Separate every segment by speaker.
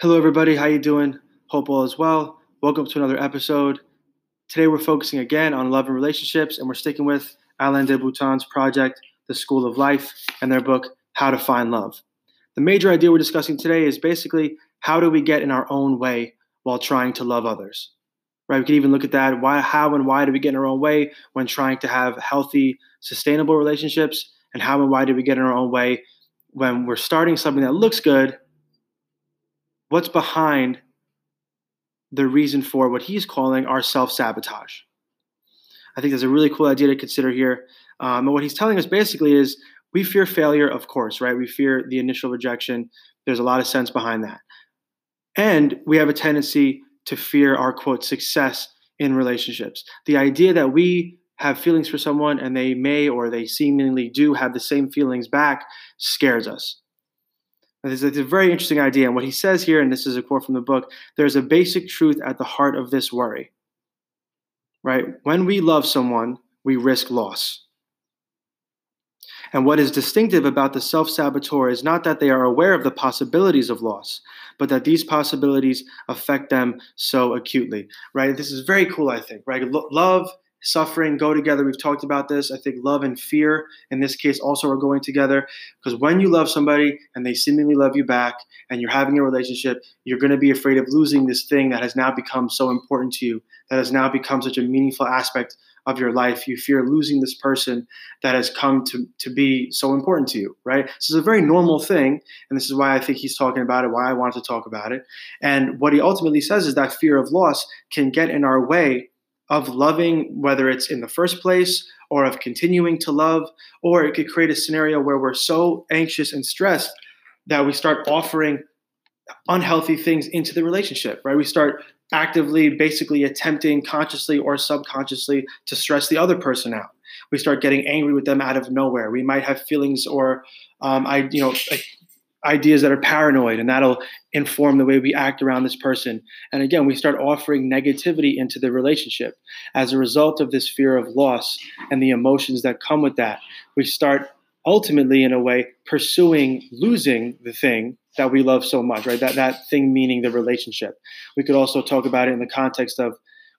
Speaker 1: Hello, everybody. How you doing? Hope all is well. Welcome to another episode. Today, we're focusing again on love and relationships, and we're sticking with Alain de Botton's project, The School of Life, and their book, How to Find Love. The major idea we're discussing today is basically how do we get in our own way while trying to love others. Right? We can even look at that. Why, how, and why do we get in our own way when trying to have healthy, sustainable relationships? And how and why do we get in our own way when we're starting something that looks good what's behind the reason for what he's calling our self sabotage. I think that's a really cool idea to consider here. Um, and what he's telling us basically is we fear failure, of course, right? We fear the initial rejection. There's a lot of sense behind that. And we have a tendency to fear our quote success in relationships. The idea that we have feelings for someone and they may or they seemingly do have the same feelings back scares us. It's a very interesting idea. And what he says here, and this is a quote from the book there's a basic truth at the heart of this worry. Right? When we love someone, we risk loss. And what is distinctive about the self saboteur is not that they are aware of the possibilities of loss, but that these possibilities affect them so acutely, right? This is very cool, I think, right? love suffering go together. We've talked about this. I think love and fear in this case also are going together because when you love somebody and they seemingly love you back and you're having a relationship, you're going to be afraid of losing this thing that has now become so important to you, that has now become such a meaningful aspect of your life. You fear losing this person that has come to, to be so important to you, right? This is a very normal thing. And this is why I think he's talking about it, why I wanted to talk about it. And what he ultimately says is that fear of loss can get in our way of loving, whether it's in the first place or of continuing to love, or it could create a scenario where we're so anxious and stressed that we start offering unhealthy things into the relationship, right? We start actively, basically attempting consciously or subconsciously to stress the other person out. We start getting angry with them out of nowhere. We might have feelings or, um, I, you know, ideas that are paranoid and that'll inform the way we act around this person. And again we start offering negativity into the relationship as a result of this fear of loss and the emotions that come with that. We start ultimately in a way pursuing losing the thing that we love so much right? That that thing meaning the relationship. We could also talk about it in the context of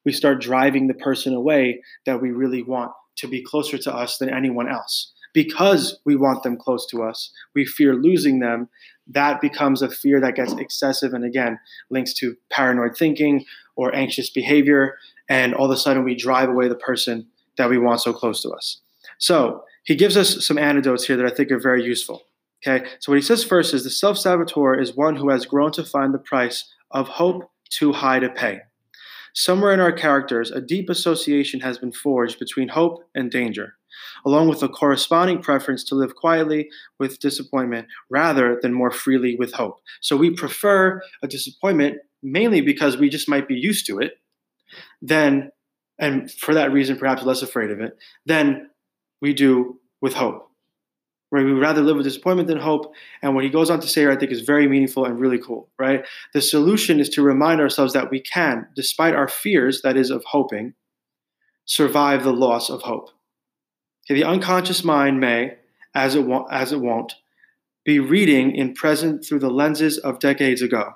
Speaker 1: we start driving the person away that we really want to be closer to us than anyone else because we want them close to us, we fear losing them, that becomes a fear that gets excessive and again links to paranoid thinking or anxious behavior. And all of a sudden, we drive away the person that we want so close to us. So he gives us some antidotes here that I think are very useful. Okay, so what he says first is the self saboteur is one who has grown to find the price of hope too high to pay. Somewhere in our characters, a deep association has been forged between hope and danger along with a corresponding preference to live quietly with disappointment rather than more freely with hope. So we prefer a disappointment mainly because we just might be used to it, then, and for that reason, perhaps less afraid of it, than we do with hope. Right? We would rather live with disappointment than hope. And what he goes on to say I think, is very meaningful and really cool, right? The solution is to remind ourselves that we can, despite our fears, that is, of hoping, survive the loss of hope. The unconscious mind may, as it, wa- as it won't, be reading in present through the lenses of decades ago.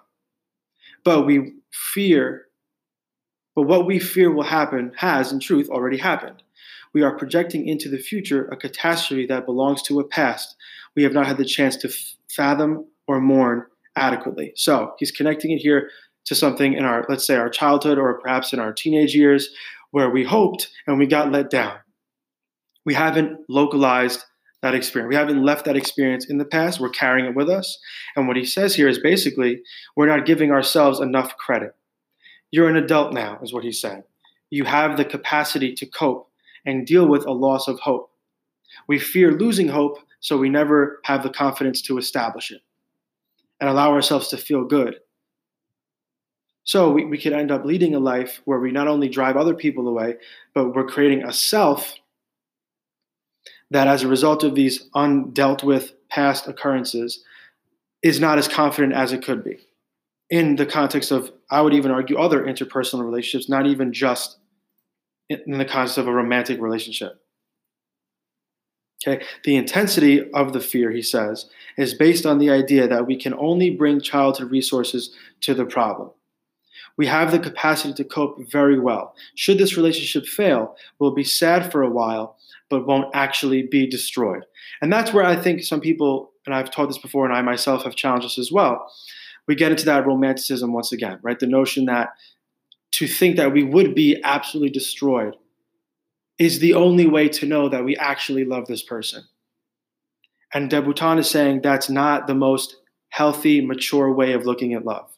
Speaker 1: But we fear, but what we fear will happen has, in truth, already happened. We are projecting into the future a catastrophe that belongs to a past we have not had the chance to f- fathom or mourn adequately. So he's connecting it here to something in our, let's say, our childhood or perhaps in our teenage years where we hoped and we got let down we haven't localized that experience. We haven't left that experience in the past. We're carrying it with us. And what he says here is basically, we're not giving ourselves enough credit. You're an adult now, is what he's saying. You have the capacity to cope and deal with a loss of hope. We fear losing hope, so we never have the confidence to establish it and allow ourselves to feel good. So we, we could end up leading a life where we not only drive other people away, but we're creating a self that as a result of these undealt with past occurrences is not as confident as it could be. In the context of i would even argue other interpersonal relationships not even just in the context of a romantic relationship. Okay, the intensity of the fear, he says, is based on the idea that we can only bring childhood resources to the problem. We have the capacity to cope very well. Should this relationship fail, we'll be sad for a while, but won't actually be destroyed. And that's where I think some people, and I've taught this before, and I myself have challenged this as well, we get into that romanticism once again, right? The notion that to think that we would be absolutely destroyed is the only way to know that we actually love this person. And de Botton is saying that's not the most healthy, mature way of looking at love.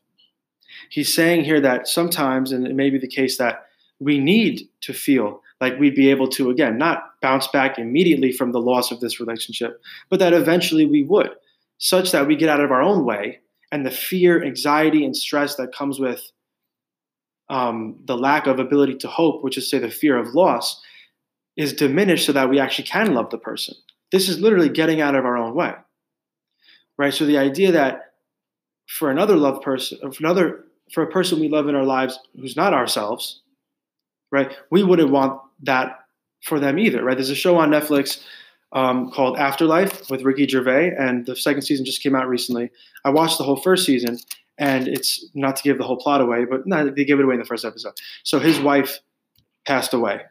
Speaker 1: He's saying here that sometimes, and it may be the case that we need to feel like we'd be able to, again, not bounce back immediately from the loss of this relationship, but that eventually we would, such that we get out of our own way and the fear, anxiety, and stress that comes with um, the lack of ability to hope, which is, say, the fear of loss, is diminished so that we actually can love the person. This is literally getting out of our own way, right? So the idea that for another loved person, for another, for a person we love in our lives who's not ourselves, right? We wouldn't want that for them either, right? There's a show on Netflix um, called Afterlife with Ricky Gervais, and the second season just came out recently. I watched the whole first season, and it's not to give the whole plot away, but no, they give it away in the first episode. So his wife passed away,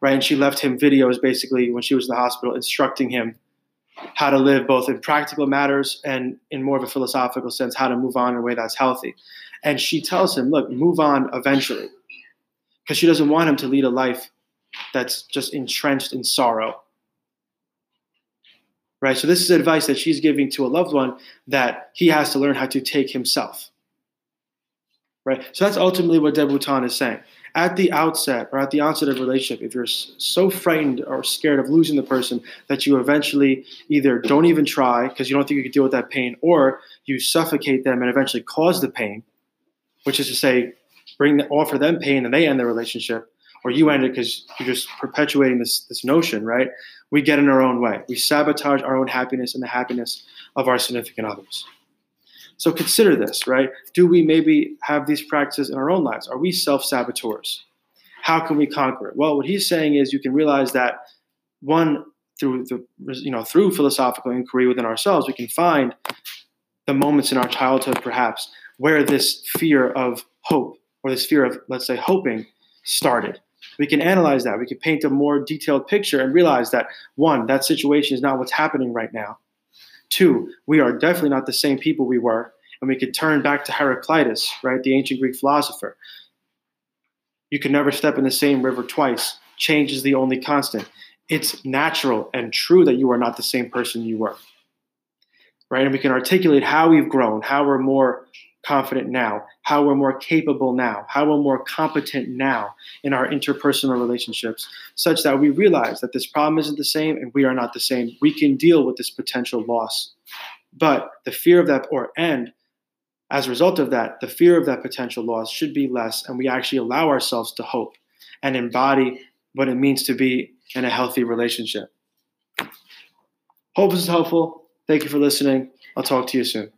Speaker 1: right? And she left him videos basically when she was in the hospital instructing him how to live both in practical matters and in more of a philosophical sense, how to move on in a way that's healthy. And she tells him, look, move on eventually. Because she doesn't want him to lead a life that's just entrenched in sorrow. Right? So, this is advice that she's giving to a loved one that he has to learn how to take himself. Right? So, that's ultimately what de Botton is saying at the outset or at the onset of a relationship, if you're so frightened or scared of losing the person that you eventually either don't even try because you don't think you can deal with that pain, or you suffocate them and eventually cause the pain, which is to say, bring the, offer them pain and they end the relationship, or you end it because you're just perpetuating this this notion, right? We get in our own way. We sabotage our own happiness and the happiness of our significant others. So consider this, right? Do we maybe have these practices in our own lives? Are we self saboteurs? How can we conquer it? Well, what he's saying is you can realize that one through the you know through philosophical inquiry within ourselves, we can find the moments in our childhood, perhaps, where this fear of hope or this fear of let's say hoping started. We can analyze that. We can paint a more detailed picture and realize that one, that situation is not what's happening right now. Two, we are definitely not the same people we were. And we could turn back to Heraclitus, right, the ancient Greek philosopher. You can never step in the same river twice. Change is the only constant. It's natural and true that you are not the same person you were. Right? And we can articulate how we've grown, how we're more confident now, how we're more capable now, how we're more competent now in our interpersonal relationships, such that we realize that this problem isn't the same and we are not the same. We can deal with this potential loss. But the fear of that, or and as a result of that, the fear of that potential loss should be less, and we actually allow ourselves to hope and embody what it means to be in a healthy relationship. Hope this is helpful. Thank you for listening. I'll talk to you soon.